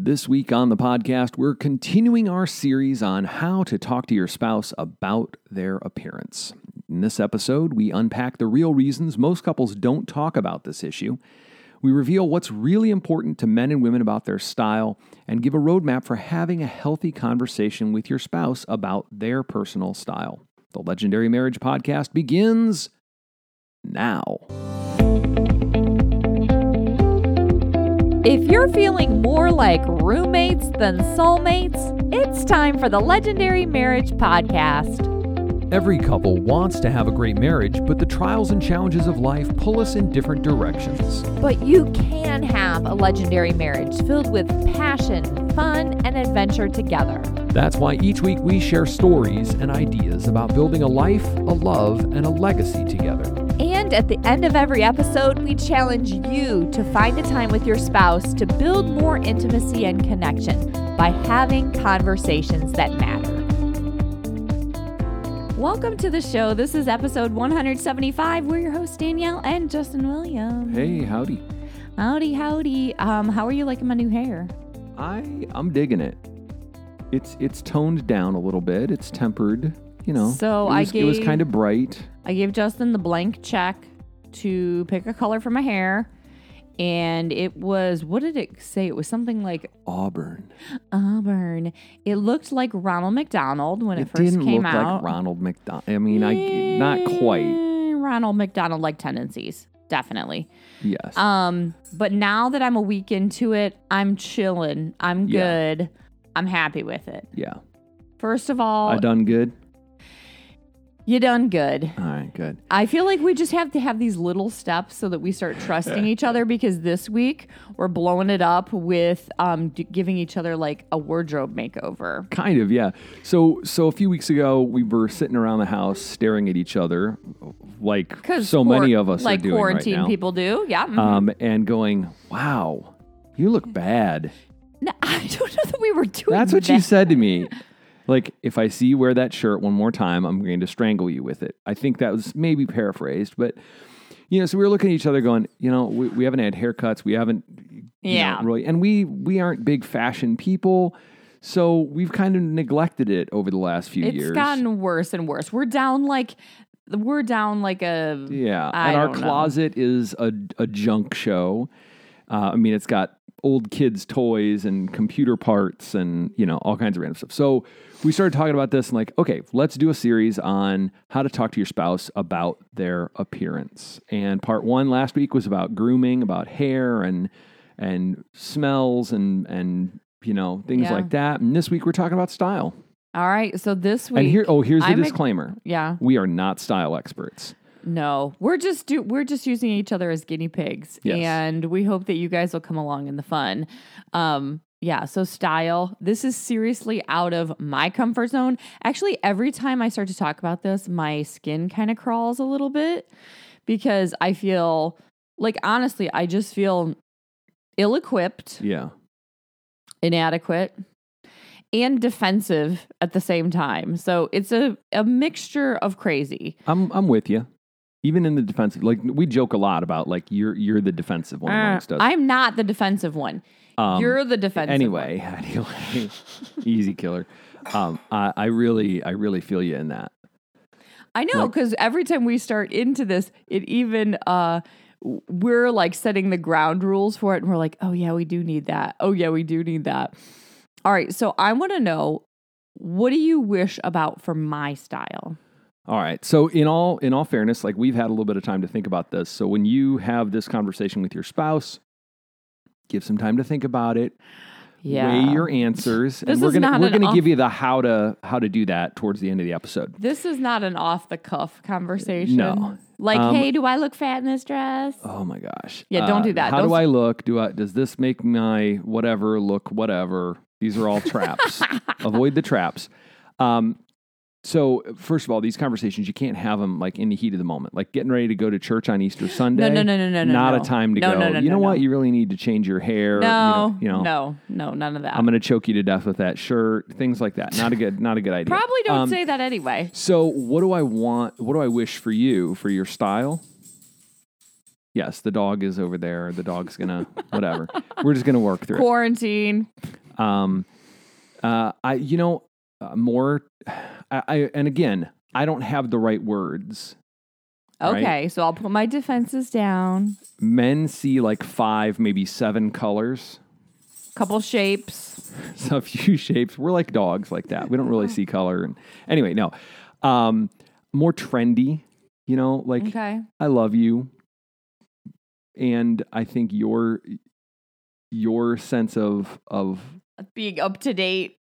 This week on the podcast, we're continuing our series on how to talk to your spouse about their appearance. In this episode, we unpack the real reasons most couples don't talk about this issue. We reveal what's really important to men and women about their style and give a roadmap for having a healthy conversation with your spouse about their personal style. The Legendary Marriage Podcast begins now. If you're feeling more like roommates than soulmates, it's time for the Legendary Marriage Podcast. Every couple wants to have a great marriage, but the trials and challenges of life pull us in different directions. But you can have a legendary marriage filled with passion, fun, and adventure together. That's why each week we share stories and ideas about building a life, a love, and a legacy together. And at the end of every episode, we challenge you to find a time with your spouse to build more intimacy and connection by having conversations that matter. Welcome to the show. This is episode 175. We're your hosts, Danielle and Justin Williams. Hey, howdy. Howdy, howdy. Um, how are you liking my new hair? I I'm digging it. It's it's toned down a little bit. It's tempered, you know. So it I was, it was kind of bright. I gave Justin the blank check to pick a color for my hair. And it was, what did it say? It was something like Auburn. Auburn. It looked like Ronald McDonald when it, It, first didn't came look out. like Ronald McDonald. I mean, I not quite. Ronald McDonald like tendencies, definitely. Yes. Um, but now that I'm a week into it, I'm chilling. I'm Yeah. good. I'm happy with it. yeah. First of all, I done good. You done good. All right, good. I feel like we just have to have these little steps so that we start trusting each other because this week we're blowing it up with um, d- giving each other like a wardrobe makeover. Kind of, yeah. So so a few weeks ago, we were sitting around the house staring at each other, like so many of us like are doing quarantine right now. people do. Yeah. mhm. um, and going, "Wow, you look bad." No, I don't know that we were doing That's what that. you said to me. Like, if I see you wear that shirt one more time, I'm going to strangle you with it. I think that was maybe paraphrased, but you know, so we were looking at each other, going, you know, we, we haven't had haircuts, we haven't, you know, Yeah. really, and we we aren't big fashion people, so we've kind of neglected it over the last few It's years. gotten worse and worse. We're down like we're down like a Yeah, I and our don't know. closet is a, a junk show. Uh, I mean, it's got old kids' toys and computer parts and you know all kinds of random stuff. So we started talking about this and like, okay, let's do a series on how to talk to your spouse about their appearance. And part one last week was about grooming, about hair and and smells and and you know things Yeah. like that. And this week we're talking about style. All right, so this week and here, oh, here's the I'm disclaimer: yeah, we are not style experts. no, we're just do we're just using each other as guinea pigs, Yes. and we hope that you guys will come along in the fun. Um, yeah, so style. This is seriously out of my comfort zone. Actually, every time I start to talk about this, my skin kind of crawls a little bit because I feel like honestly, I just feel ill-equipped. Yeah. inadequate and defensive at the same time. So it's a, a mixture of crazy. I'm I'm with you. Even in the defensive, like we joke a lot about, like you're you're the defensive one amongst us. Uh, I'm not the defensive one. Um, You're the defensive anyway. Anyway, easy killer. Um, I, I really I really feel you in that. I know like- because every time we start into this, it even uh we're like setting the ground rules for it and we're like, "Oh yeah, we do need that. Oh yeah, we do need that." All right, so I want to know what do you wish about for my style? All right. So in all in all fairness, like we've had a little bit of time to think about this. So when you have this conversation with your spouse, give some time to think about it. Yeah. Weigh your answers, This and we're gonna we're gonna off- give you the how to how to do that towards the end of the episode. This is not an off the cuff conversation. No. Like, Um, hey, do I look fat in this dress? Oh my gosh. Yeah, don't do that. How Don't do s- I look? Do I does this make my whatever look whatever? These are all traps. Avoid the traps. Um so first of all, these conversations you can't have them like in the heat of the moment. Like getting ready to go to church on Easter Sunday. no, no, no, no, no, Not no. a time to No, go. no, no, you know no, what? You really need to change your hair. No, you know, you know, no, no, none of that. I'm going to choke you to death with that shirt. Things like that. Not a good. Not a good idea. Probably don't Um, say that anyway. So, what do I want? What do I wish for you for your style? Yes, the dog is over there. The dog's gonna whatever. We're just gonna work through it. Quarantine. Um, uh, I, you know, uh, more, I, I, and again, I don't have the right words. Right. Okay, so I'll put my defenses down. Men see like five, maybe seven colors, Couple shapes. so a few shapes. We're like dogs like that. We don't really see color. And anyway, no, um, more trendy. You know, like Okay. I love you, and I think your your sense of of Being up to date.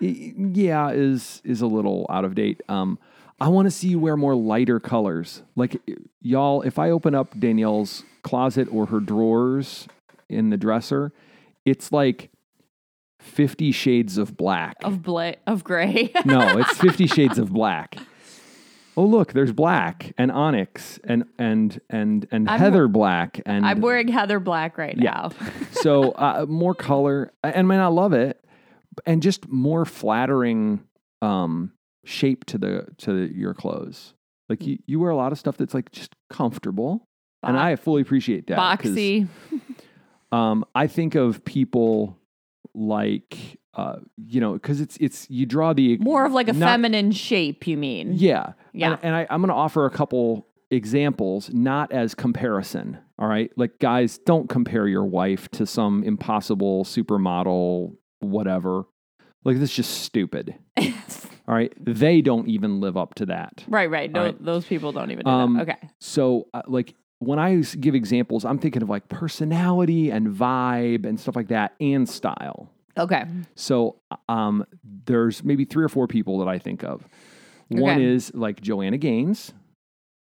Yeah is is a little out of date um i want to see you wear more lighter colors like y'all if i open up danielle's closet or her drawers in the dresser it's like 50 shades of black Of bla- of gray. no it's 50 shades of black oh look there's black and onyx and and and and I'm- heather black and I'm wearing Heather Black right Yeah. now. so uh, more color and I might not love it and just more flattering um shape to the to the, your clothes like you, you wear a lot of stuff that's like just comfortable and i fully appreciate that. boxy. um i think of people like uh you know because it's it's you draw the More of like a not- feminine shape, you mean? yeah Yeah. and, and I, i'm going to offer a couple examples not as comparison all right like guys don't compare your wife to some impossible supermodel whatever like this is just stupid all right they don't even live up to that right, right. No, right. those people don't even do Um, that. Okay. so uh, like I give examples i'm thinking of like personality and vibe and stuff like that and style Okay. so um there's maybe three or four people that i think of one Okay. is like joanna gaines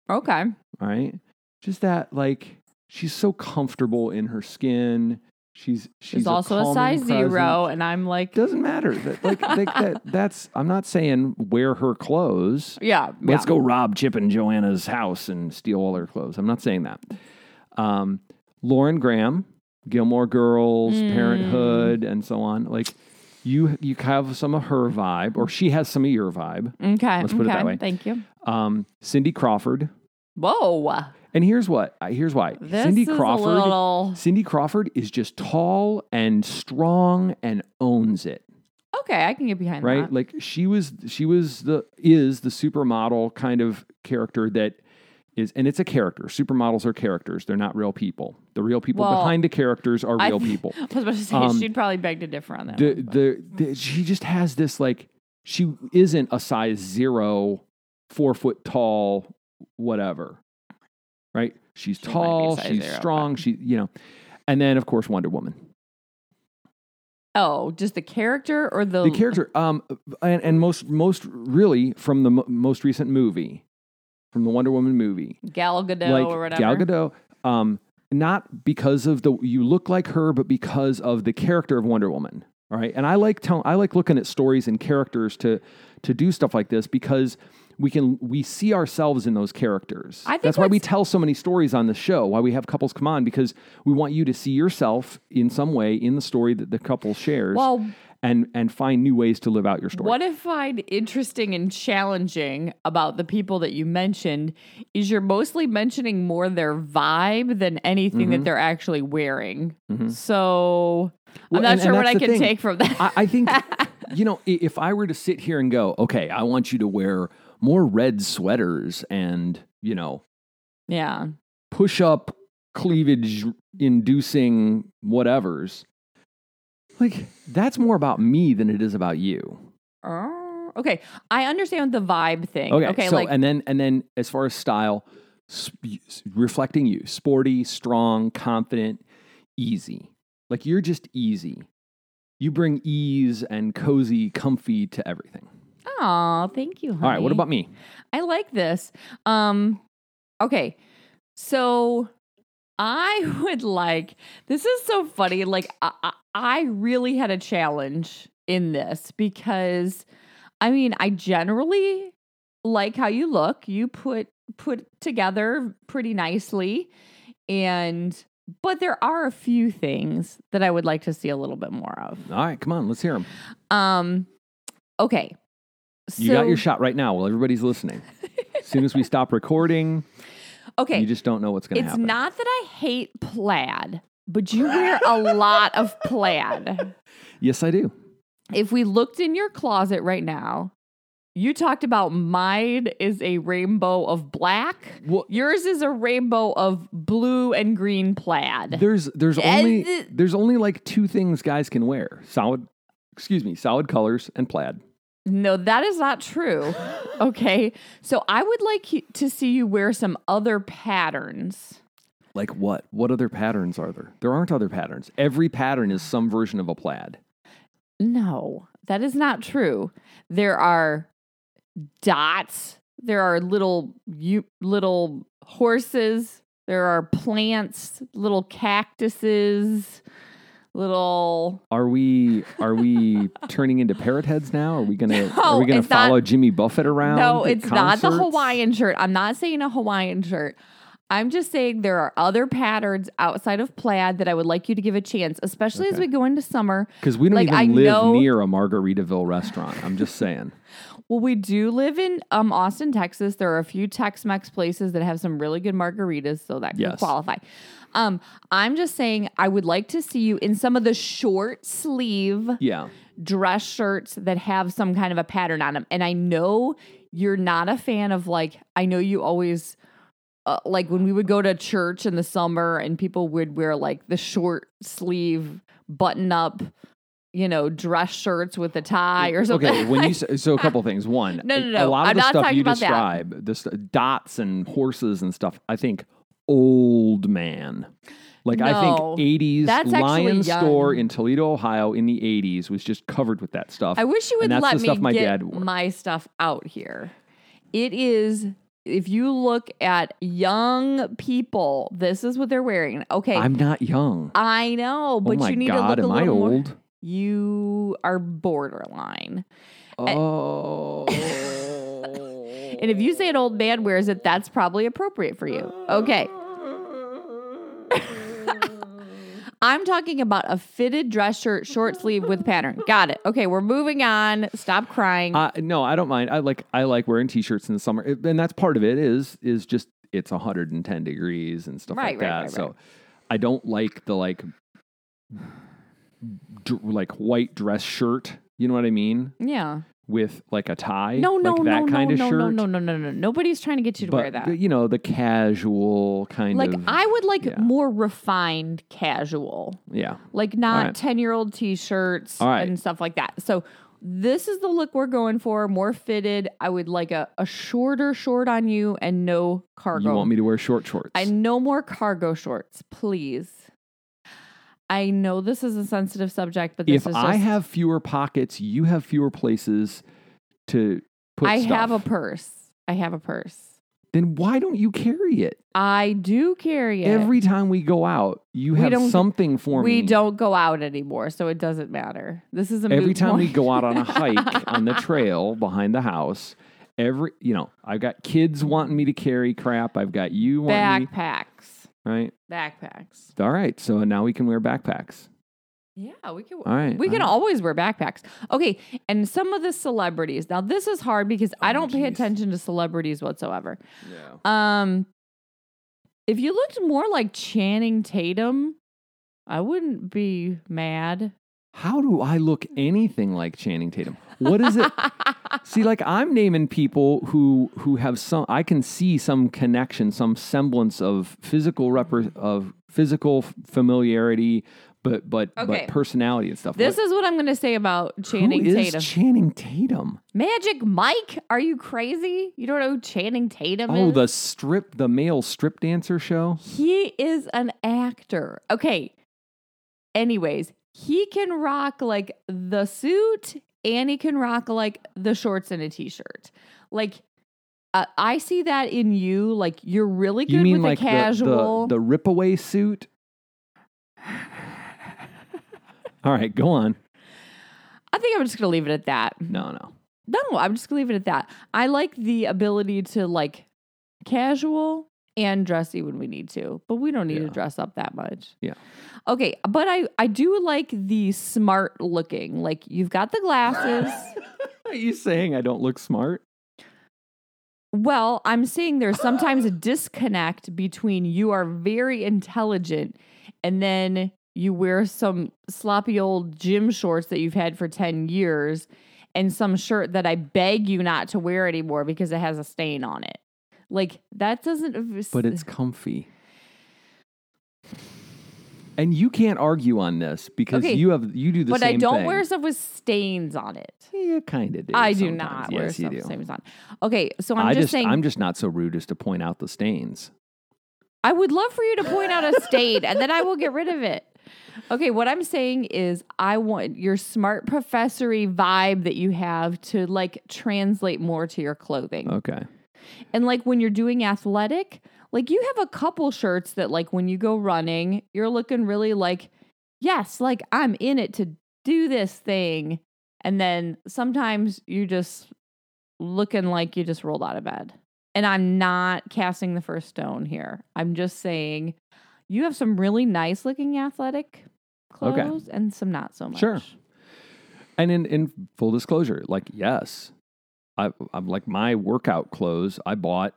Okay. All right. Just that like she's so comfortable in her skin. She's she's She's also a size zero, and I'm like, Doesn't matter. That, like, like that that's I'm not saying wear her clothes. yeah. Let's yeah. go rob Chip and Joanna's house and steal all her clothes. I'm not saying that. Um, Lauren Graham, Gilmore Girls, Mm. Parenthood, and so on. Like you you have some of her vibe, or she has some of your vibe. Okay. Let's put it that way. Thank you. Um, Cindy Crawford. Whoa. And here's what. Here's why. This Cindy is Crawford. a little. Cindy Crawford is just tall and strong and owns it, Okay, I can get behind that. right? that. Like she was she was the is the supermodel kind of character that is and it's a character. Supermodels are characters. They're not real people. The real people Well, behind the characters are I- real people. I was about to say Um, she'd probably beg to differ on that. The, one, the the she just has this like she isn't a size zero, four foot tall whatever. Right? She's She might be a tall, she's zero, strong, but- she you know. And then of course Wonder Woman. oh, just the character or the the character um and, and most most really from the mo- most recent movie from the wonder woman movie Gal Gadot like or whatever. gal gadot um not because of the you look like her but because of the character of wonder woman all right and i like telling i like looking at stories and characters to to do stuff like this because we can we see ourselves in those characters I think that's why we tell so many stories on the show why we have couples come on because we want you to see yourself in some way in the story that the couple shares Well, and and find new ways to live out your story. What I find interesting and challenging about the people that you mentioned is you're mostly mentioning more their vibe than anything Mhm. that they're actually wearing. Mhm. So Well, I'm not and- sure and what I can thing. take from that. I, I think you know if I were to sit here and go, okay, I want you to wear more red sweaters and you know yeah. push up cleavage inducing whatevers. Like that's more about me than it is about you. Oh, okay. I understand the vibe thing. Okay, Okay. so like and then and then as far as style, sp- reflecting you, sporty, strong, confident, easy. Like you're just easy. You bring ease and cozy, comfy to everything. Oh, thank you. All right, what about me? I like this. Um, okay, so I would like. This is so funny. Like I, I, I really had a challenge in this because, I mean, I generally like how you look. You put put together pretty nicely, and but there are a few things that I would like to see a little bit more of. All right, come on, let's hear them. Um, okay. You got your shot right now while everybody's listening. as soon as we stop recording, Okay. You just don't know what's going to happen. it's not that I hate plaid, but you wear a lot of plaid. yes, I do. If we looked in your closet right now, you talked about mine is a rainbow of black. Well, Yours is a rainbow of blue and green plaid. there's there's only the- there's only like two things guys can wear: solid, excuse me, solid colors and plaid. No, that is not true. Okay. So I would like to see you wear some other patterns. Like what? What other patterns are there? There aren't other patterns. Every pattern is some version of a plaid. No, that is not true. There are dots. There are little you little horses. There are plants, little cactuses, little Are we are we turning into parrot heads now? Are we gonna are we gonna it's not- follow Jimmy Buffett around? No, it's not the? Hawaiian shirt. I'm not saying a Hawaiian shirt. I'm just saying there are other patterns outside of plaid that I would like you to give a chance, especially as we go into summer. Because we don't Like, even I live know- near a Margaritaville restaurant. I'm just saying. Well, we do live in um, Austin, Texas. There are a few Tex-Mex places that have some really good margaritas, so that could qualify. Um, I'm just saying I would like to see you in some of the short sleeve Yeah. dress shirts that have some kind of a pattern on them. And I know you're not a fan of like, I know you always, uh, like when we would go to church in the summer and people would wear like the short sleeve button up, you know, dress shirts with a tie or something. Okay, when you so a couple things. One, No, no, a no. lot of I'm the not stuff you about that. describe, the st- dots and horses and stuff. I think old man. Like I think 80s that's actually Lion young. store in Toledo, Ohio in the 80s was just covered with that stuff. I wish you would And that's let the me stuff my get dad wore. my stuff out here. It is if you look at young people, this is what they're wearing. Okay, I'm not young. I know, oh but oh my you need god, to look am a I little more. old? You are borderline. Oh. And if you say an old man wears it, that's probably appropriate for you. Okay. I'm talking about a fitted dress shirt, short sleeve with pattern. Got it. Okay, we're moving on. Stop crying. Uh, no, I don't mind. I like I like wearing t-shirts in the summer, It- and that's part of it. Is is just it's 110 degrees and stuff Right, like right, that. right, so. I don't like the like dr- like white dress shirt. You know what I mean? yeah. With like a tie. No, no, like that no, kind no, of no, shirt. no, no, no, no, no. Nobody's trying to get you to but wear that. you know the casual kind of like of. I would like yeah. more refined casual. yeah. like not right. 10 year old t-shirts All right. and stuff like that so this is the look we're going for more fitted i would like a, a shorter short on you and no cargo You want me to wear short shorts? i no more cargo shorts please i know this is a sensitive subject but this if is I have fewer pockets, you have fewer places to put i stuff. have a purse i have a purse then why don't you carry it? i do carry it Every time we go out, you We have something for we me. We don't go out anymore so it doesn't matter this is a Every time we go out on a hike on the trail behind the house, every you know, I've got kids wanting me to carry crap. I've got you wanting me, backpacks right? backpacks All right, so now we can wear backpacks. Yeah, we can. All right, we can all right. always wear backpacks. Okay, and some of the celebrities. Now this is hard because I Oh, don't pay attention to celebrities whatsoever. Yeah. Um, if you looked more like Channing Tatum, I wouldn't be mad. How do I look anything like Channing Tatum? What is it? See, like I'm naming people who who have some. I can see some connection, some semblance of physical repre- of physical familiarity, but but Okay. but personality and stuff. This What- is what I'm going to say about Channing who is Tatum. Channing Tatum? Magic Mike? Are you crazy? You don't know who Channing Tatum Oh, is? the strip, the male strip dancer show. He is an actor. Okay. Anyways, he can rock like the suit and he can rock like the shorts and a t-shirt. Like uh, I see that in you. Like you're really good you mean with like the the- casual. the, the ripaway suit? All right, go on. I think I'm just gonna leave it at that. No, no. No, I'm just gonna leave it at that. I like the ability to like casual and dressy when we need to, but we don't need to dress up that much. Yeah. Okay, but I I do like the smart looking. Like you've got the glasses. Are you saying I don't look smart? Well, I'm saying there's sometimes a disconnect between you are very intelligent and then you wear some sloppy old gym shorts that you've had for 10 years and some shirt that I beg you not to wear anymore because it has a stain on it. Like that doesn't But it's comfy. And you can't argue on this because Okay, you have you do the But I don't thing. wear stuff with stains on it. You kind of do. I do sometimes. not wear Yes, you stuff do. with stains on. Okay, so I'm I just, just saying I'm just not so rude as to point out the stains. I would love for you to point out a stain and then I will get rid of it. Okay, what I'm saying is I want your smart professory vibe that you have to like translate more to your clothing. Okay. And like when you're doing athletic, like you have a couple shirts that like when you go running, you're looking really like yes, like I'm in it to do this thing. And then sometimes you just looking like you just rolled out of bed. And I'm not casting the first stone here. I'm just saying you have some really nice looking athletic Okay. clothes and some not so much. Sure. And in, in full disclosure, like yes, I, I'm like my workout clothes. I bought,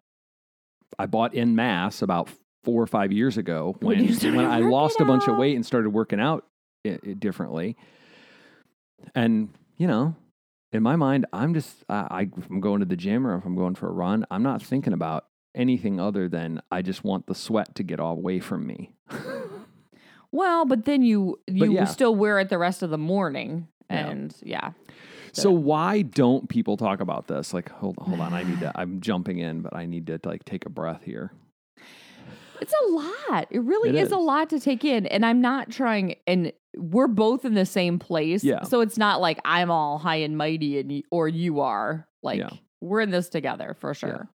I bought in mass about four or five years ago When when when I lost a bunch of weight and started working out i i differently. And you know, in my mind, I'm just I, I if I'm going to the gym or if I'm going for a run, I'm not thinking about anything other than I just want the sweat to get all away from me. Well, but then you you yeah. still wear it the rest of the morning. Yeah. And yeah. So why don't people talk about this? Like, hold hold on, I need to. I'm jumping in, but I need to like take a breath here. It's a lot. It really It is. a lot to take in. And I'm not trying and we're both in the same place. Yeah. So it's not like I'm all high and mighty and or you are. Like Yeah. we're in this together for sure.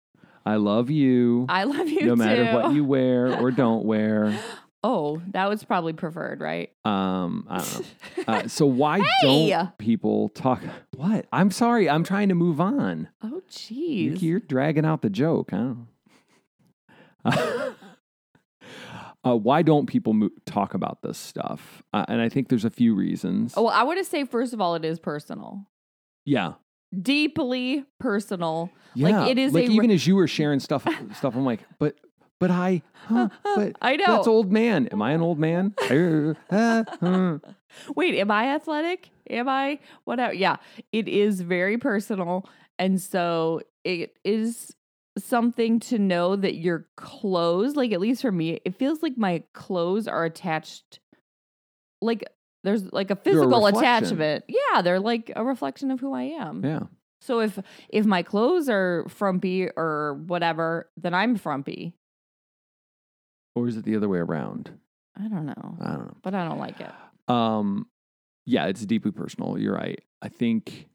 I love you, I love you no too. matter what you wear or don't wear. Oh, that was probably preferred, right? Um, I don't know. Uh, so why Hey! don't people talk? What? I'm sorry. I'm trying to move on. Oh, You, jeez. you're dragging out the joke. I don't know. uh, why don't people mo- talk about this stuff? Uh, and I think there's a few reasons. Oh, well, I want to say first of all, it is personal, yeah, deeply personal. yeah. Like, it is like a re- even as you were sharing stuff, stuff. I'm like, but, but I, huh, but I know. that's old man. Am I an old man? Uh. Wait, am I athletic? Am I whatever? Yeah, it is very personal. And so it is something to know that your clothes, like at least for me, it feels like my clothes are attached, like there's like a physical reflection. attachment. Yeah, they're like a reflection of who I am. yeah. So if if my clothes are frumpy or whatever, then I'm frumpy. Or is it the other way around? I don't know, I don't know. but I don't like it. Um, yeah, it's deeply personal. You're right. I think,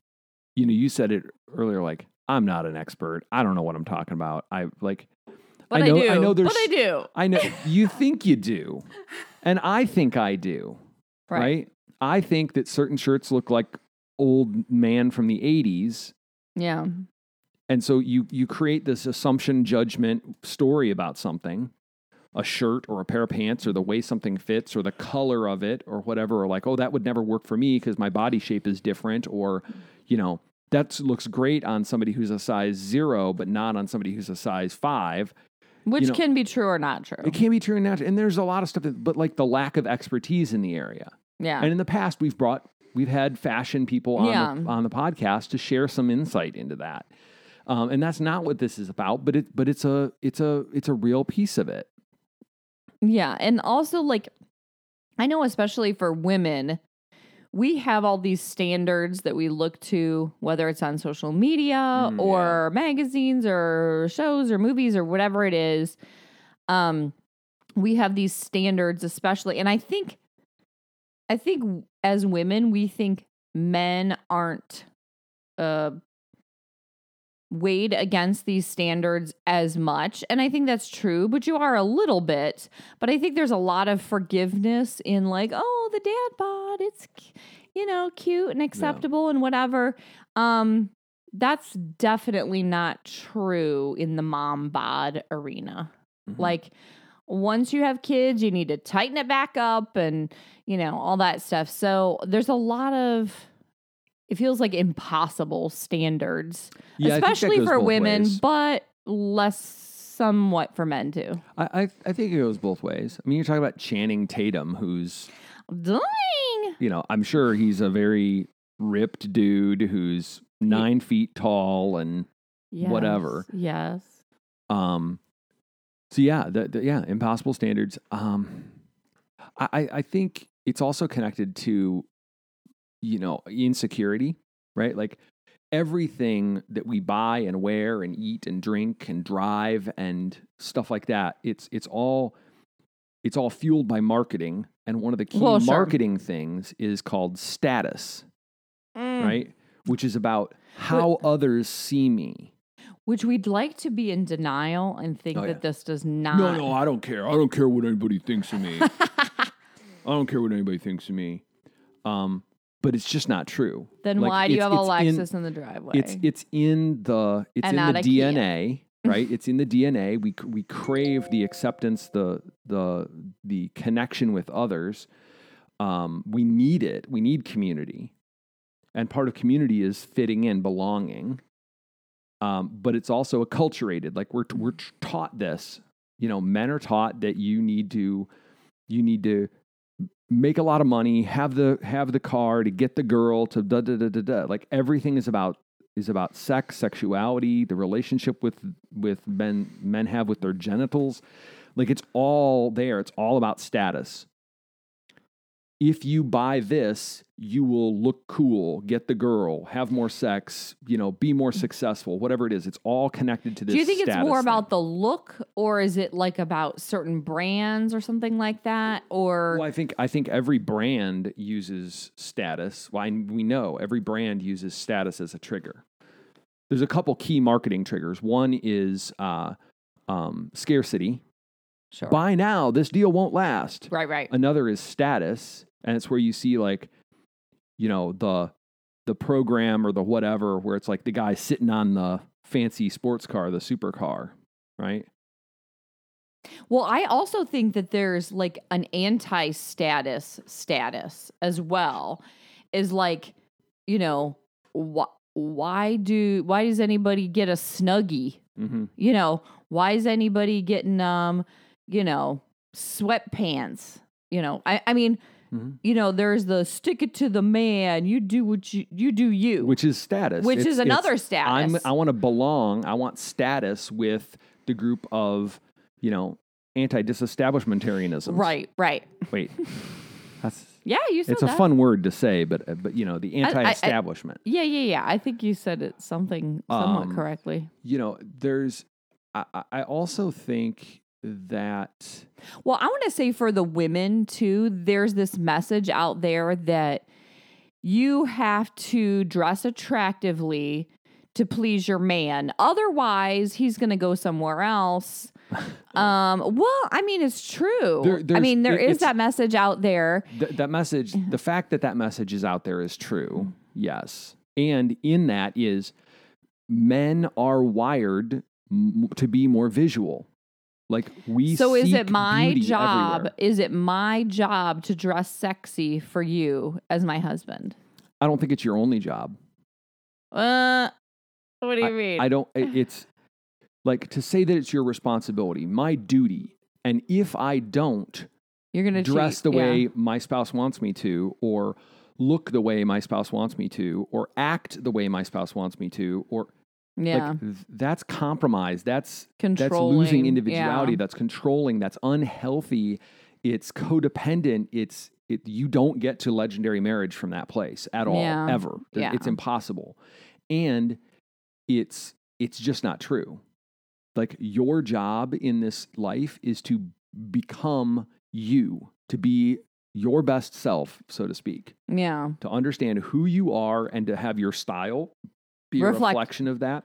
you know, you said it earlier. Like, I'm not an expert. I don't know what I'm talking about. I like. But I, know. do. I know. There's. but I do. I know. You think you do, and I think I do. Right. I think that certain shirts look like old man from the '80s, Yeah. and so you you create this assumption, judgment, story about something. A shirt or a pair of pants or the way something fits or the color of it or whatever, or like, oh, that would never work for me because my body shape is different, or, you know, that looks great on somebody who's a size zero, but not on somebody who's a size five. Which know, can be true or not true. It can be true and not, and there's a lot of stuff, that, but like the lack of expertise in the area. yeah. And in the past, we've brought, we've had fashion people on, Yeah. the, on the podcast to share some insight into that. Um, and that's not what this is about, but it, but it's a, it's a, it's a real piece of it. Yeah. And also, like, I know, especially for women, we have all these standards that we look to, whether it's on social media Mm, or magazines or shows or movies or whatever it is. Um, we have these standards, especially, and I think, I think as women, we think men aren't uh weighed against these standards as much. And I think that's true, but you are a little bit. But I think there's a lot of forgiveness in like, oh, the dad bod, it's you know, cute and acceptable and whatever. Um that's definitely not true in the mom bod arena. Mhm. Like once you have kids, you need to tighten it back up and, you know, all that stuff. So there's a lot of it feels like impossible standards Yeah, I think that especially for women, ways. but less somewhat for men too. I, I I think it goes both ways. I mean, you're talking about Channing Tatum, who's Dang. you know, I'm sure he's a very ripped dude who's nine feet tall and Yes, Whatever. Yes. um. So yeah, the, the, yeah, impossible standards. Um, I- I think it's also connected to, you know, insecurity, right? Like everything that we buy and wear and eat and drink and drive and stuff like that. It's it's all it's all fueled by marketing, and one of the key Well, sure. marketing things is called status. Mm. right? Which is about how others see me. Which we'd like to be in denial and think Oh, that yeah. this does not. No, no, I don't care. I don't care what anybody thinks of me. I don't care what anybody thinks of me. Um, but it's just not true. then Like, why do you have a Lexus in- in, the driveway? It's it's in the it's And in the. DNA, right? it's in the DNA. We we crave the acceptance, the the the connection with others. Um, we need it. We need community, and part of community is fitting in, belonging. Um, but it's also acculturated. Like we're we're taught this. You know, men are taught that you need to you need to make a lot of money, have the have the car to get the girl to da da da da da. Like everything is about is about sex, sexuality, the relationship with with men men have with their genitals. Like it's all there. It's all about status. If you buy this, you will look cool, get the girl, have more sex, you know, be more successful, whatever it is. It's all connected to this. do you think it's more thing. about the look, or is it like about certain brands or something like that? Or Well, I think I think every brand uses status. Well, I, we know every brand uses status as a trigger. There's a couple key marketing triggers. One is uh, um, scarcity. sure, Buy now. This deal won't last. right, right, Another is status, and it's where you see like, you know, the the program or the whatever, where it's like the guy sitting on the fancy sports car, the supercar, right? Well, I also think that there's like an anti-status status as well. Is like, you know, wh- why do why does anybody get a snuggie? Mm-hmm. You know, why is anybody getting um, you know, sweatpants? You know, I I mean, Mhm. you know, there's the stick it to the man. You do what you you do you, Which is status. which It's- is another I'm, status. I want to belong. I want status with the group of, you know, anti-disestablishmentarianism. right, right. Wait, that's Yeah, you said it's a fun word to say, but uh, but you know, the I- I- anti-establishment. Yeah, yeah, yeah. I think you said it something somewhat Um, correctly. you know, there's. I, I- I also think that Well, I want to say for the women too, there's this message out there that you have to dress attractively to please your man. Otherwise, he's going to go somewhere else. um, well, I mean, it's true. There- I mean, there it- is that message out there. th- that message, the fact that that message is out there is true. Mm. Yes, and in that is men are wired m- to be more visual. Like we. So is it my job? everywhere. Is it my job to dress sexy for you as my husband? I don't think it's your only job. Uh, what do you mean? I don't. it- It's like to say that it's your responsibility, my duty, and if I don't You're going to dress cheat. the Yeah. way my spouse wants me to, or look the way my spouse wants me to, or act the way my spouse wants me to, or Yeah. like th- that's compromise. That's that's losing individuality. Yeah. That's controlling. That's unhealthy. It's codependent. It's it, you don't get to legendary marriage from that place at all Yeah. ever. Yeah. It's impossible, and it's it's just not true. Like your job in this life is to become you, to be your best self, so to speak Yeah. to understand who you are and to have your style be a reflection of that.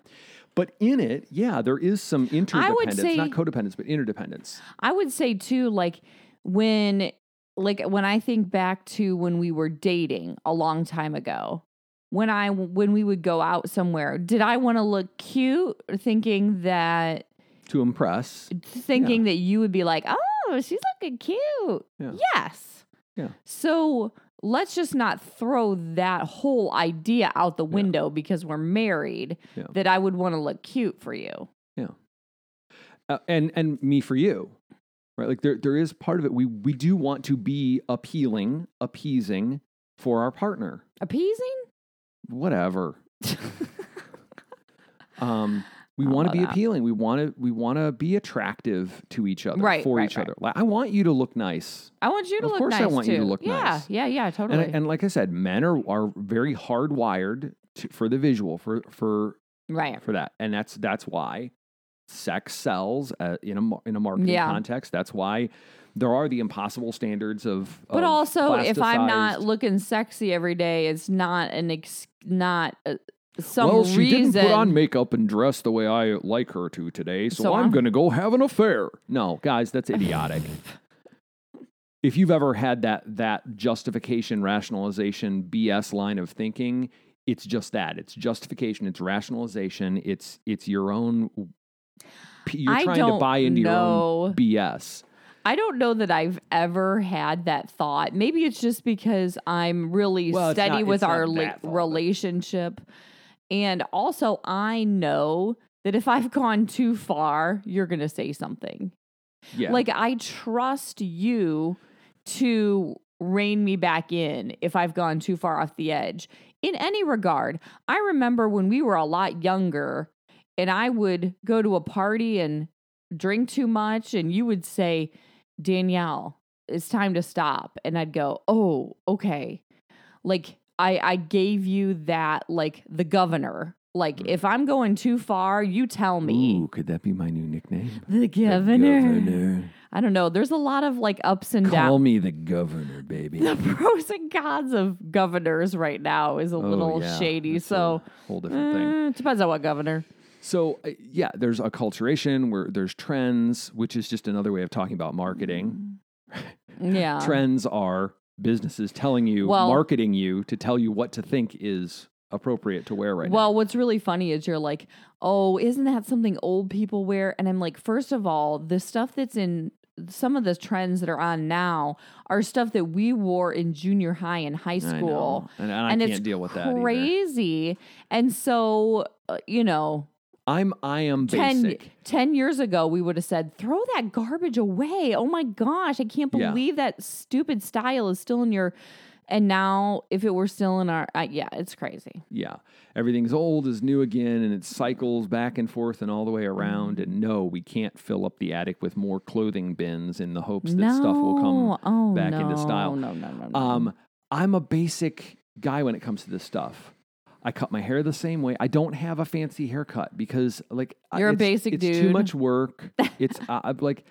But in it, yeah, there is some interdependence, say- not codependence, but interdependence. I would say too, like when like when I think back to when we were dating a long time ago, when I when we would go out somewhere, did I want to look cute, thinking that To impress, thinking that you would be like, oh, she's looking cute? Yeah. Yes. Yeah. So let's just not throw that whole idea out the window because we're married Yeah. that I would want to look cute for you. Yeah. uh, and and me for you, right? Like there there is part of it. We we do want to be appealing, appeasing for our partner. Appeasing? Whatever. um, we want to be that. appealing. We want to we want to be attractive to each other, Right, for right, each right. other. Like, I want you to look nice. I want you to Of look nice. Of course I want too. you to look yeah, nice. Yeah, yeah, And, totally. I- and like I said, men are are very hardwired to, for the visual for for right. for that, and that's that's why sex sells uh, in a in a marketing Yeah. context. That's why there are the impossible standards of. But of also, if I'm not looking sexy every day, it's not an ex- not uh, some well, she reason. didn't put on makeup and dress the way I like her to today, so, So I'm I'm- going to go have an affair. No, guys, that's idiotic. if you've ever had that that justification, rationalization, BS line of thinking, it's just that. It's justification. It's rationalization. It's it's your own. You're I trying to buy into your own BS. I don't know that I've ever had that thought. Maybe it's just because I'm really Well, steady not- with our that la- thought, but- relationship. And also, I know that if I've gone too far, you're going to say something. Yeah. Like, I trust you to rein me back in if I've gone too far off the edge in any regard. I remember when we were a lot younger and I would go to a party and drink too much, and you would say, Danielle, it's time to stop. And I'd go, Oh, okay. Like, I, I gave you that, like the governor. Like, if I'm going too far, you tell me. Ooh, could that be my new nickname? The governor. governor. I don't know. There's a lot of like ups and Call downs. me the governor, baby. The pros and cons of governors right now is a Oh, little yeah, shady. that's So a whole different thing. eh, it depends on what governor. So uh, yeah, there's acculturation where there's trends, which is just another way of talking about marketing. Yeah. Trends are businesses telling you, Well- marketing you to tell you what to think is appropriate to wear right now. well, what's really funny is you're like, oh, isn't that something old people wear? And I'm like, first of all, the stuff that's in some of the trends that are on now are stuff that we wore in junior high and high school. and, and I and can't it's deal with that either. crazy. And so, uh, you know, I'm I am 10, basic. 10 years ago, we would have said, throw that garbage away. Oh my gosh, I can't Yeah. believe that stupid style is still in your. And now, if it were still in our. Uh, yeah, it's crazy. Yeah. Everything's old is new again and it cycles back and forth and all the way around. Mm. And no, we can't fill up the attic with more clothing bins in the hopes that no. stuff will come oh, back no, into style. No, no, no, no. Um, I'm a basic guy when it comes to this stuff. I cut my hair the same way. I don't have a fancy haircut because, like, You're a it's- basic it's Too much work. It's uh, like,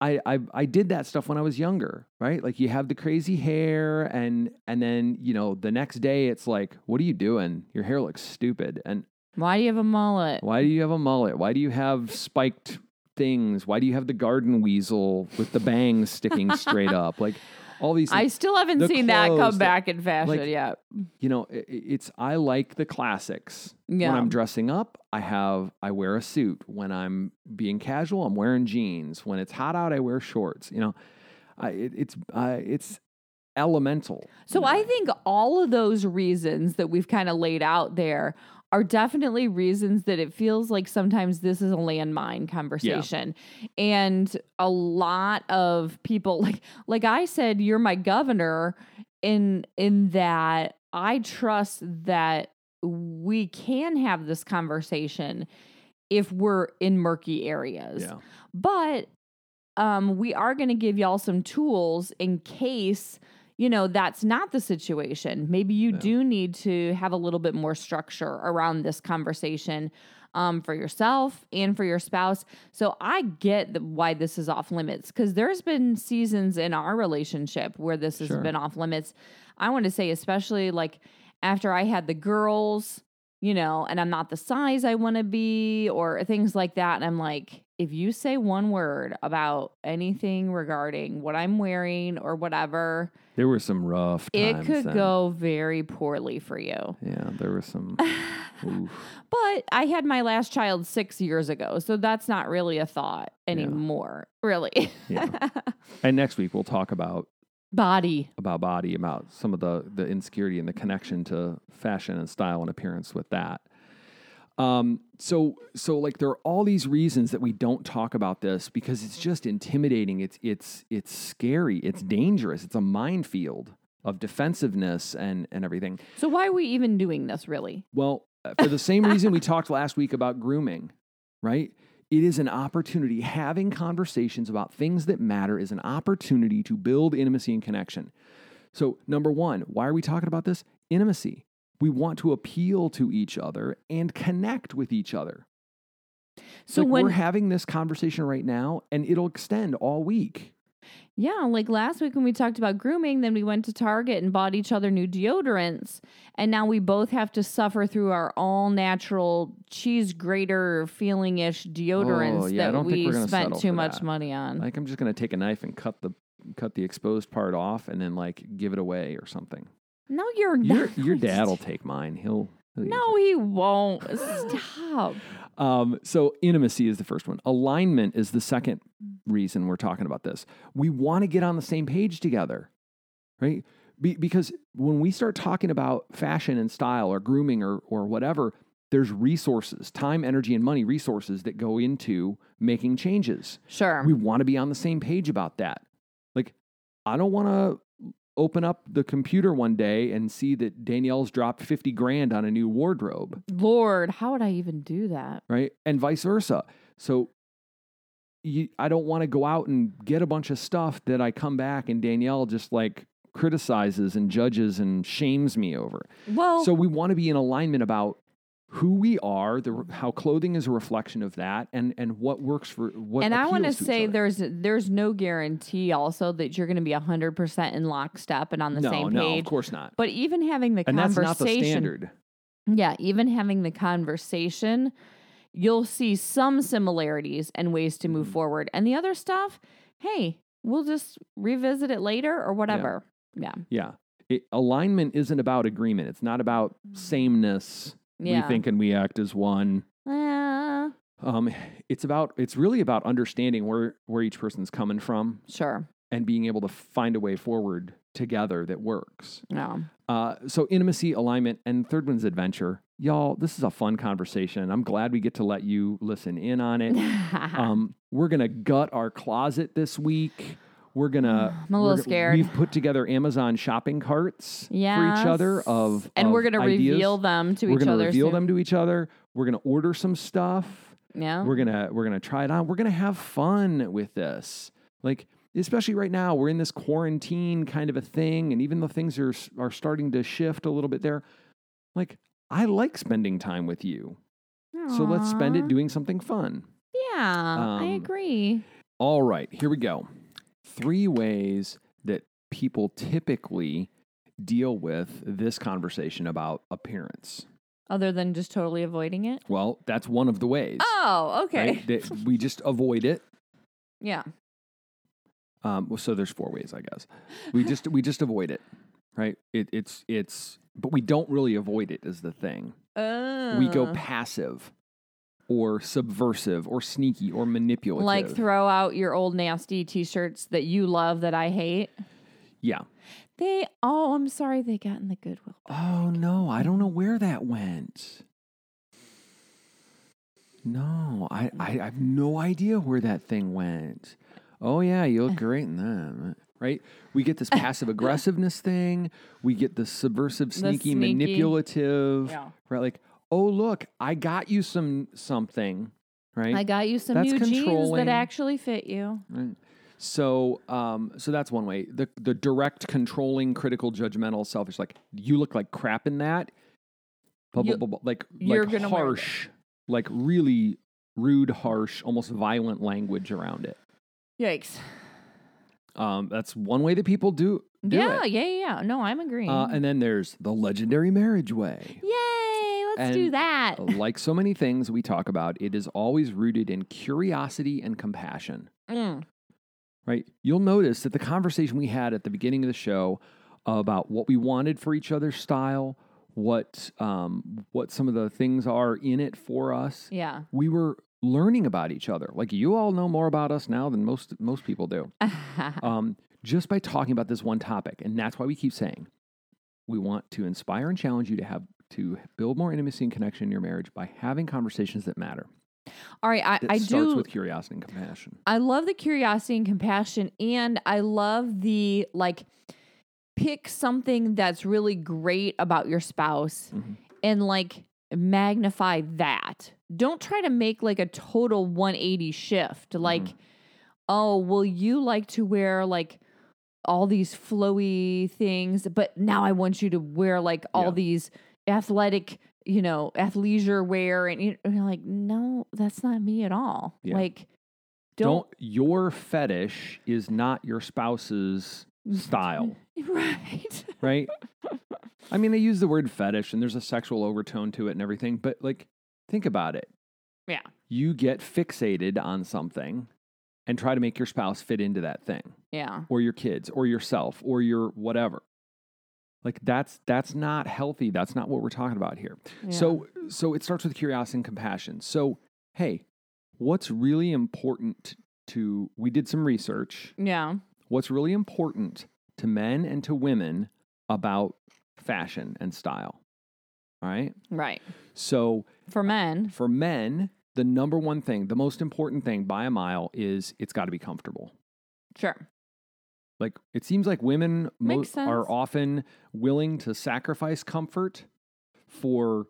I, I I did that stuff when I was younger, right? Like, you have the crazy hair, and and then you know the next day it's like, what are you doing? Your hair looks stupid, and Why do you have a mullet? why do you have a mullet? Why do you have spiked things? Why do you have the garden weasel with the bangs sticking straight up? Like all these. I still haven't the seen that come that- back in fashion like, yet. you know, i- i- it's I like the classics. Yeah. When I'm dressing up, I have I wear a suit. When I'm being casual, I'm wearing jeans. When it's hot out, I wear shorts. You know, I, it, it's uh, it's elemental. So in a I think all of those reasons that we've kind of laid out there are definitely reasons that it feels like sometimes this is a landmine conversation. And a lot of people like like I said you're my governor in in that I trust that we can have this conversation if we're in murky areas. yeah, But um, we are going to give y'all some tools in case you know that's not the situation. Maybe you Yeah. do need to have a little bit more structure around this conversation um, for yourself and for your spouse. So I get the, why this is off limits because there's been seasons in our relationship where this has been off limits. I want to say, especially like after I had the girls, you know, and I'm not the size I want to be or things like that. And I'm like, if you say one word about anything regarding what I'm wearing or whatever, there were some rough. it could then. go very poorly for you. Yeah, there were some. But I had my last child six years ago, so that's not really a thought anymore, really. Yeah. And next week we'll talk about Body. about body, about some of the the insecurity and the connection to fashion and style and appearance with that. Um, so so like there are all these reasons that we don't talk about this because it's just intimidating. It's it's it's scary. It's dangerous. It's a minefield of defensiveness and and everything. So why are we even doing this really? Well, uh, for the same reason we talked last week about grooming, right? It is an opportunity. Having conversations about things that matter is an opportunity to build intimacy and connection. So, number one, why are we talking about this? Intimacy. We want to appeal to each other and connect with each other. So like when we're having this conversation right now, and it'll extend all week. Yeah, like last week when we talked about grooming, then we went to Target and bought each other new deodorants. And now we both have to suffer through our all natural cheese grater feeling ish deodorants Oh, yeah, that we spent too much that. money on. Like I'm just gonna take a knife and cut the cut the exposed part off, and then like give it away or something. no, you're Your not. your dad will take mine. He'll, No, he won't. Stop. Um, so intimacy is the first one. Alignment is the second reason we're talking about this. We want to get on the same page together, right? Be, because when we start talking about fashion and style or grooming or or whatever, there's resources, time, energy, and money resources that go into making changes. Sure. We want to be on the same page about that. Like, I don't want to open up the computer one day and see that Danielle's dropped 50 grand on a new wardrobe Lord, how would I even do that? right? And vice versa. So you, I don't want to go out and get a bunch of stuff that I come back and Danielle just like criticizes and judges and shames me over. Well, So we want to be in alignment about who we are, the, how clothing is a reflection of that, and and what works for what. and I want to say there's there's no guarantee also that you're going to be 100% in lockstep and on the no, same no, page. of course not. But even having the and that's conversation not the standard. Yeah, even having the conversation, you'll see some similarities and ways to move Mhm. forward. And the other stuff, hey, we'll just revisit it later or whatever. Yeah. Yeah. It, alignment isn't about agreement. It's not about sameness. Yeah. We think and we act as one. Eh, Um, it's about it's really about understanding where where each person's coming from sure. and being able to find a way forward together that works. No. Uh, so intimacy, alignment, and third one's adventure. Y'all, this is a fun conversation. I'm glad we get to let you listen in on it. um, we're gonna gut our closet this week. We're gonna. I'm a little scared. We've put together Amazon shopping carts for each other of, and of we're gonna ideas. reveal them to We're each gonna other. reveal soon. them to each other. We're gonna order some stuff. Yeah. We're gonna we're gonna try it on. We're gonna have fun with this. Like especially right now, we're in this quarantine kind of a thing, and even though things are are starting to shift a little bit there, like I like spending time with you. So let's spend it doing something fun. Yeah, I Um, agree. All right, here we go. Three ways that people typically deal with this conversation about appearance. Other than just totally avoiding it. Well, that's one of the ways. Oh, okay. right? We just avoid it. Yeah. Um, well, so there's four ways, I guess. We just we just avoid it, right? It, it's it's, but we don't really avoid it. Is the thing. We go Uh, passive, or subversive, or sneaky, or manipulative. like throw out your old nasty t-shirts that you love that I hate. yeah. They oh, I'm sorry they got in the Goodwill. Oh no, I don't know where that went. No, I, mm. I have no idea where that thing went. Oh yeah, you look great in that. Right? We get this passive aggressiveness thing. We get the subversive, sneaky, sneaky. manipulative. Yeah. Right? Like, oh look, I got you some something. Right? I got you some That's new jeans that actually fit you. Right. So, um, so that's one way. The the direct, controlling, critical, judgmental, selfish. Like you look like crap in that. Blah, You- blah, blah, like you're like gonna harsh, like really rude, harsh, almost violent language around it. Yikes. Um, that's one way that people do. do yeah, it. yeah, yeah, yeah. No, I'm agreeing. Uh, and then there's the legendary marriage way. Yay, let's do that. like so many things we talk about, it is always rooted in curiosity and compassion. Mm. right? You'll notice that the conversation we had at the beginning of the show about what we wanted for each other's style, what um, what some of the things are in it for us, Yeah. we were learning about each other. Like you all know more about us now than most most people do, um, just by talking about this one topic, and that's why we keep saying we want to inspire and challenge you to have to build more intimacy and connection in your marriage by having conversations that matter. All right, I, It I starts do. with curiosity and compassion. I love the curiosity and compassion, and I love the like pick something that's really great about your spouse Mhm. and like magnify that. Don't try to make like a total 180 shift. Like, Mhm. oh, well, you like to wear like all these flowy things, but now I want you to wear like all Yeah. these athletic, you know, athleisure wear. And you- and you're like, no, that's not me at all. Yeah. Like, Don't, don't, your fetish is not your spouse's style, right. right? I mean, they use the word fetish and there's a sexual overtone to it and everything, but like, think about it. Yeah. You get fixated on something and try to make your spouse fit into that thing. Yeah. or your kids or yourself or your whatever like that's that's not healthy that's not what we're talking about here yeah. so so it starts with curiosity and compassion so hey what's really important to we did some research yeah. what's really important to men and to women about fashion and style all right Right. so For men, for men the number one thing the most important thing by a mile is it's got to be comfortable sure. Like it seems like women mo- are often willing to sacrifice comfort for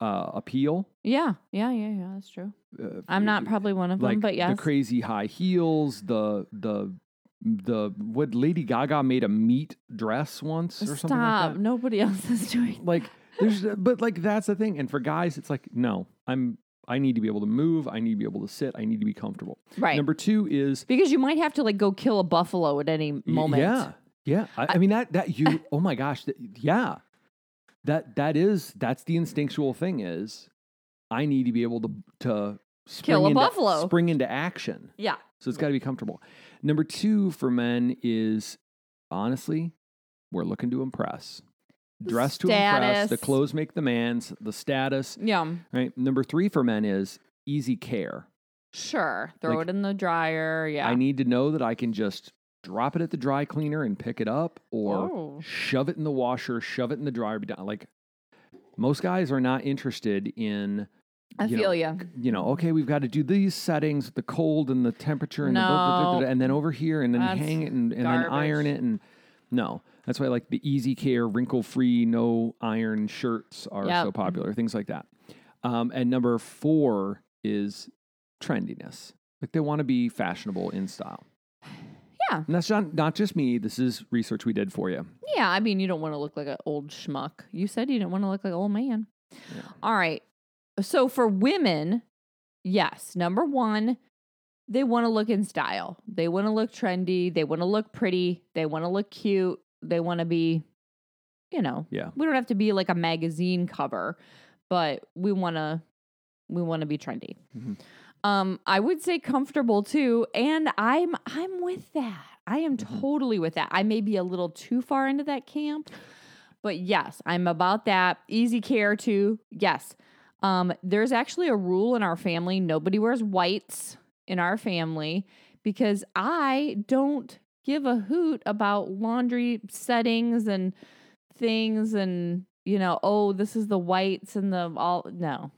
uh, appeal. Yeah. Yeah. Yeah. Yeah. That's true. Uh, I'm not probably one of like them, but yes. the crazy high heels, the the the what Lady Gaga made a meat dress once or something Stop. like. Nobody else is doing Like there's but like that's the thing. And for guys, it's like no, I'm I need to be able to move. I need to be able to sit. I need to be comfortable. Right. Number two is because you might have to like go kill a buffalo at any moment. Yeah, yeah. I, I mean that that you. oh my gosh. That, yeah. That that is that's the instinctual thing is, I need to be able to to spring Kill a into, buffalo. spring into action. Yeah. So it's got to be comfortable. Number two for men is honestly, we're looking to impress. Dress to impress. The clothes make the man's. The status. Yeah. Right. Number three for men is easy care. Sure. Throw Like, it in the dryer. Yeah. I need to know that I can just drop it at the dry cleaner and pick it up or Oh. shove it in the washer, shove it in the dryer. Be done. Like most guys are not interested in, I you feel know, you. you know, okay, we've got to do these settings, the cold and the temperature and, the, blah, blah, blah, No. blah, and then over here and then That's hang it and, and then iron garbage. it. And no, that's why like the easy care, wrinkle free, no iron shirts are Yep. so popular, things like that. Um, and number four is trendiness. Like they want to be fashionable in style. Yeah. And that's not, not just me. This is research we did for you. Yeah. I mean, you don't want to look like an old schmuck. You said you didn't want to look like an old man. Yeah. All right. So for women, yes. Number one, they want to look in style. They want to look trendy. They want to look pretty. They want to look cute. They want to be, you know, Yeah. we don't have to be like a magazine cover, but we want to we want to be trendy. Mhm. Um, I would say comfortable too, and I'm I'm with that. I am Mhm. totally with that. I may be a little too far into that camp, but yes, I'm about that. Easy care too. Yes. Um, there's actually a rule in our family: nobody wears whites in our family because I don't give a hoot about laundry settings and things and you know oh this is the whites and the all no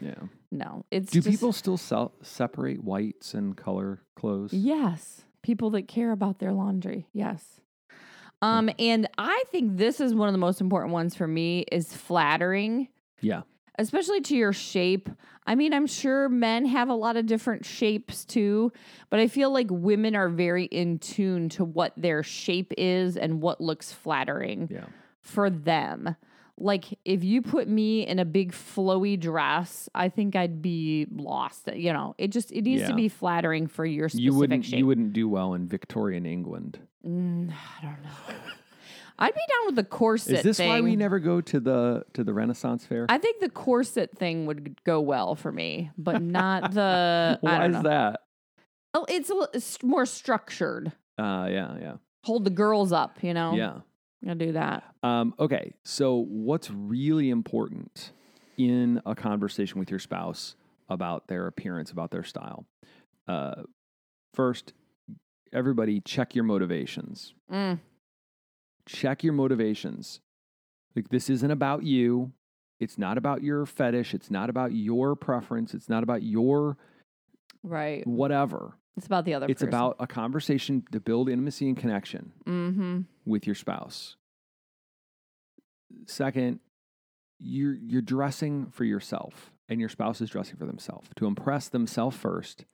Yeah. no it's Do just- people still sell, separate whites and color clothes? yes people that care about their laundry yes um and i think this is one of the most important ones for me is flattering Yeah. Especially to your shape. I mean, I'm sure men have a lot of different shapes too, but I feel like women are very in tune to what their shape is and what looks flattering Yeah. for them. Like if you put me in a big flowy dress, I think I'd be lost. You know, it just it needs Yeah. to be flattering for your specific You wouldn't shape. you wouldn't do well in Victorian England. Mm, I don't know. I'd be down with the corset Is this thing. why we never go to the to the Renaissance fair? I think the corset thing would go well for me, but not the. I Why is that? Oh, it's a, it's more structured. Uh yeah, yeah. Hold the girls up, you know. Yeah. I'll do that. Um, okay, so what's really important in a conversation with your spouse about their appearance, about their style? Uh, first, everybody check your motivations. Mm, Check your motivations. Like this isn't about you. It's not about your fetish. It's not about your preference. It's not about your Right. whatever. It's about the other It's person. about a conversation to build intimacy and connection Mm-hmm. with your spouse. Second, you're you're dressing for yourself and your spouse is dressing for themselves to impress themselves first,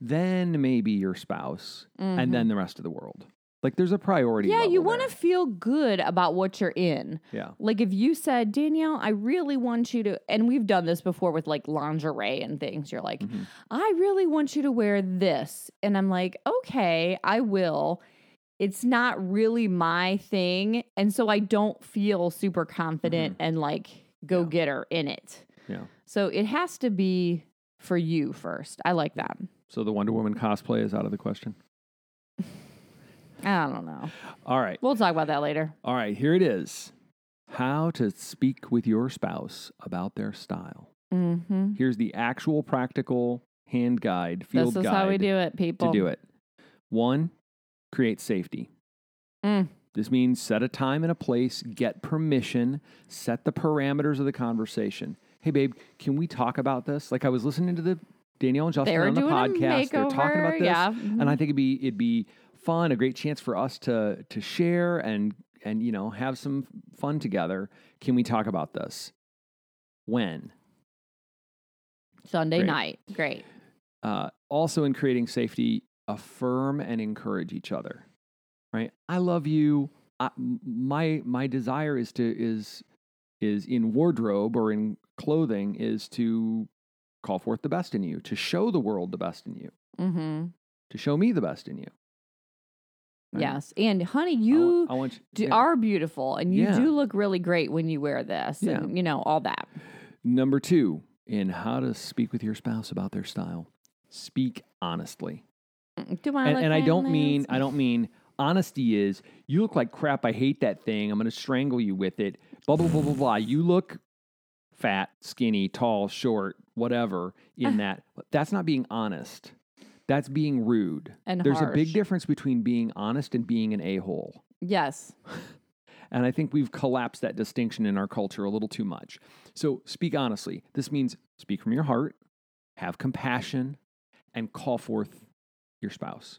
then maybe your spouse, and then the rest of the world. Like there's a priority. Mm-hmm. Yeah, you want to feel good about what you're in. Yeah. Like if you said, Danielle, I really want you to, and we've done this before with like lingerie and things. You're like, Mhm. I really want you to wear this. And I'm like, okay, I will. It's not really my thing. And so I don't feel super confident and like go Yeah. getter in it. Yeah. So it has to be for you first. I like that. So the Wonder Woman cosplay is out of the question. I don't know. All right. We'll talk about that later. All right, here it is. How to speak with your spouse about their style. Mm-hmm. Here's the actual practical hand guide, field This is guide how we do it, people. to do it. One, create safety. Mm. This means set a time and a place, get permission, set the parameters of the conversation. Hey, babe, can we talk about this? Like I was listening to the Danielle and Justin on the podcast. They're talking about this, yeah. And I think it'd be it'd be fun, a great chance for us to to share and and you know have some fun together. Can we talk about this? When? Sunday Great. night. Great. Uh, also, in creating safety, affirm and encourage each other. Right? I love you. I, my my desire is to is is in wardrobe or in clothing is to call forth the best in you, to show the world the best in you, Mm-hmm. to show me the best in you. Right? Yes. And honey, I you I, want, do, yeah. are beautiful and you Yeah. do look really great when you wear this Yeah. and, you know, all that. Number two, in how to speak with your spouse about their style, speak honestly. Mm, Do I and, and I don't mean? I don't mean honesty is you look like crap. I hate that thing. I'm going to strangle you with it. Blah blah blah blah blah. You look fat, skinny, tall, short, whatever. In that, that's not being honest. That's being rude. And There's a big difference between being honest and being an a hole. Yes. And I think we've collapsed that distinction in our culture a little too much. So speak honestly. This means speak from your heart, have compassion, and call forth your spouse.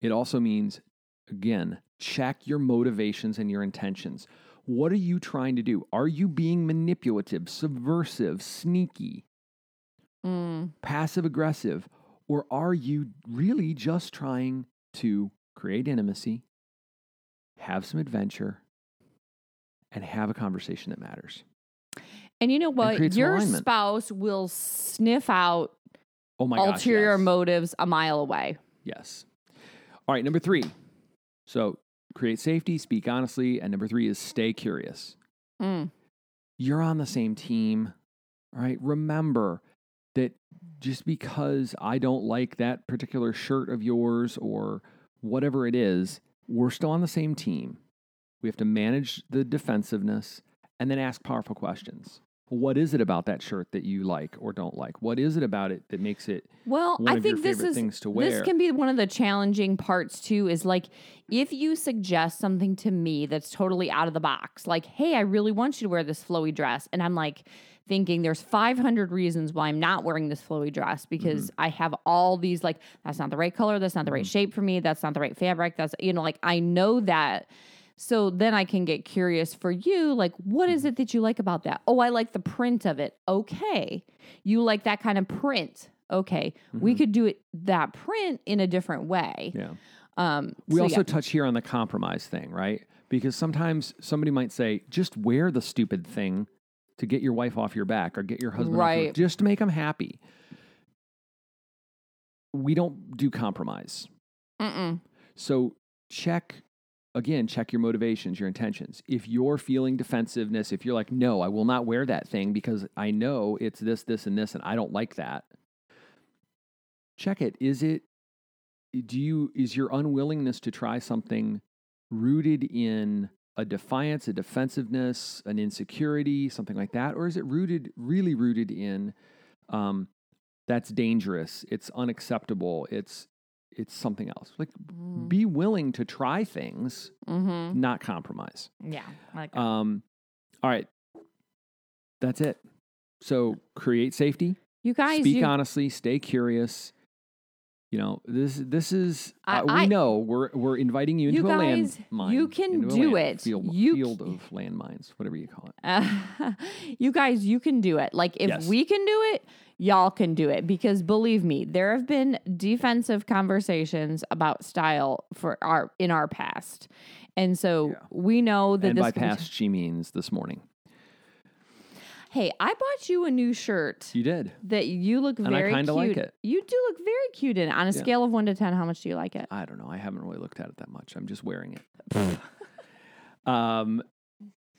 It also means, again, check your motivations and your intentions. What are you trying to do? Are you being manipulative, subversive, sneaky, Mm. passive aggressive, or are you really just trying to create intimacy, have some adventure, and have a conversation that matters? And you know what? Your spouse will sniff out Oh my gosh. ulterior yes. motives a mile away. Yes. All right, number three. So create safety, speak honestly, and number three is stay curious. Mm. You're on the same team. All right. Remember that just because I don't like that particular shirt of yours or whatever it is, we're still on the same team. We have to manage the defensiveness and then ask powerful questions. What is it about that shirt that you like or don't like? What is it about it that makes it Well, I think this is things to this can be one of the challenging parts too. Is like if you suggest something to me that's totally out of the box, like, "Hey, I really want you to wear this flowy dress," and I'm like thinking there's 500 reasons why I'm not wearing this flowy dress because Mm-hmm. I have all these like that's not the right color, that's not the right shape for me, that's not the right fabric, that's you know like I know that. So then I can get curious for you, like, what is it that you like about that? Oh, I like the print of it. Okay. You like that kind of print. Okay. We could do it that print in a different way. Yeah. Um, We so also yeah. touch here on the compromise thing, right? Because sometimes somebody might say, just wear the stupid thing to get your wife off your back or get your husband off your- Right. just to make them happy. We don't do compromise. Mm-mm. So check again, check your motivations, your intentions. If you're feeling defensiveness, if you're like, no, I will not wear that thing because I know it's this, this, and this, and I don't like that. Check it. Is it do you is your unwillingness to try something rooted in a defiance, a defensiveness, an insecurity, something like that? Or is it rooted, really rooted in um, that's dangerous, it's unacceptable, it's it's something else. Like be willing to try things, Mm-hmm. not compromise. Yeah. Like Um, all right. That's it. So create safety, You guys, speak you, honestly, stay curious. You know, this this is I- uh, we I- know we're we're inviting you into You a guys, landmine. you can do land- it. Field, You field of landmines, whatever you call it. Uh, you guys, you can do it. Like if Yes. we can do it, y'all can do it. Because believe me, there have been defensive conversations about style for our in our past, and so Yeah. we know that and this. by past, she means this morning. Hey, I bought you a new shirt You did. that you look I very kinda cute. like it. You do look very cute in it. On a Yeah. scale of one to ten, how much do you like it? I don't know. I haven't really looked at it that much. I'm just wearing it. um,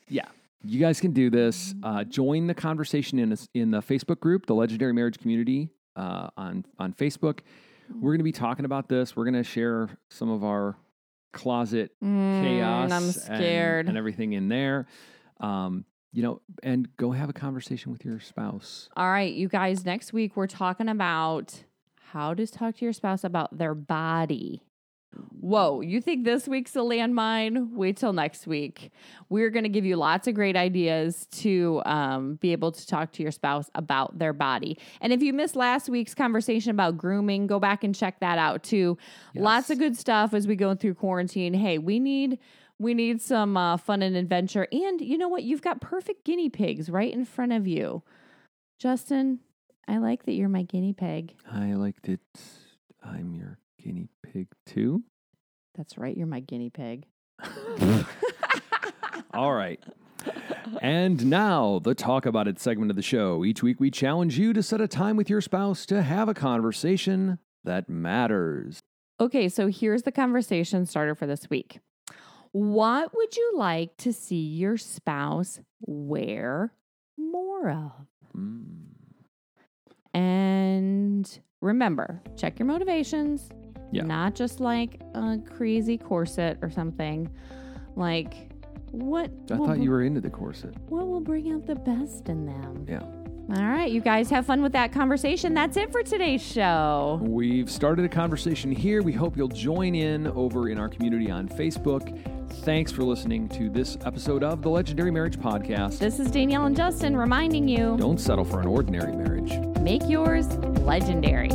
yeah, you guys can do this. Uh, join the conversation in a, in the Facebook group, the Legendary Marriage Community uh, on on Facebook. We're going to be talking about this. We're going to share some of our closet Mm, chaos. I'm and- and, everything in there. Um, you know, and go have a conversation with your spouse. All right, you guys, next week we're talking about how to talk to your spouse about their body. Whoa, you think this week's a landmine? Wait till next week. We're going to give you lots of great ideas to um, be able to talk to your spouse about their body. And if you missed last week's conversation about grooming, go back and check that out too. Lots of good stuff as we go through quarantine. Hey, we need we need some uh, fun and adventure. And you know what? You've got perfect guinea pigs right in front of you. Justin, I like that you're my guinea pig. I like that I'm your guinea pig too. That's right, you're my guinea pig. All right. And now, the Talk About It segment of the show. Each week, we challenge you to set a time with your spouse to have a conversation that matters. Okay, so here's the conversation starter for this week. What would you like to see your spouse wear more of? Mm. And remember, check your motivations. Yeah. Not just like a crazy corset or something. Like what I will thought you were into the corset. what will bring out the best in them? Yeah. All right, you guys have fun with that conversation. That's it for today's show. We've started a conversation here. We hope you'll join in over in our community on Facebook. Thanks for listening to this episode of the Legendary Marriage Podcast. This is Danielle and Justin reminding you Don't settle for an ordinary marriage. make yours legendary.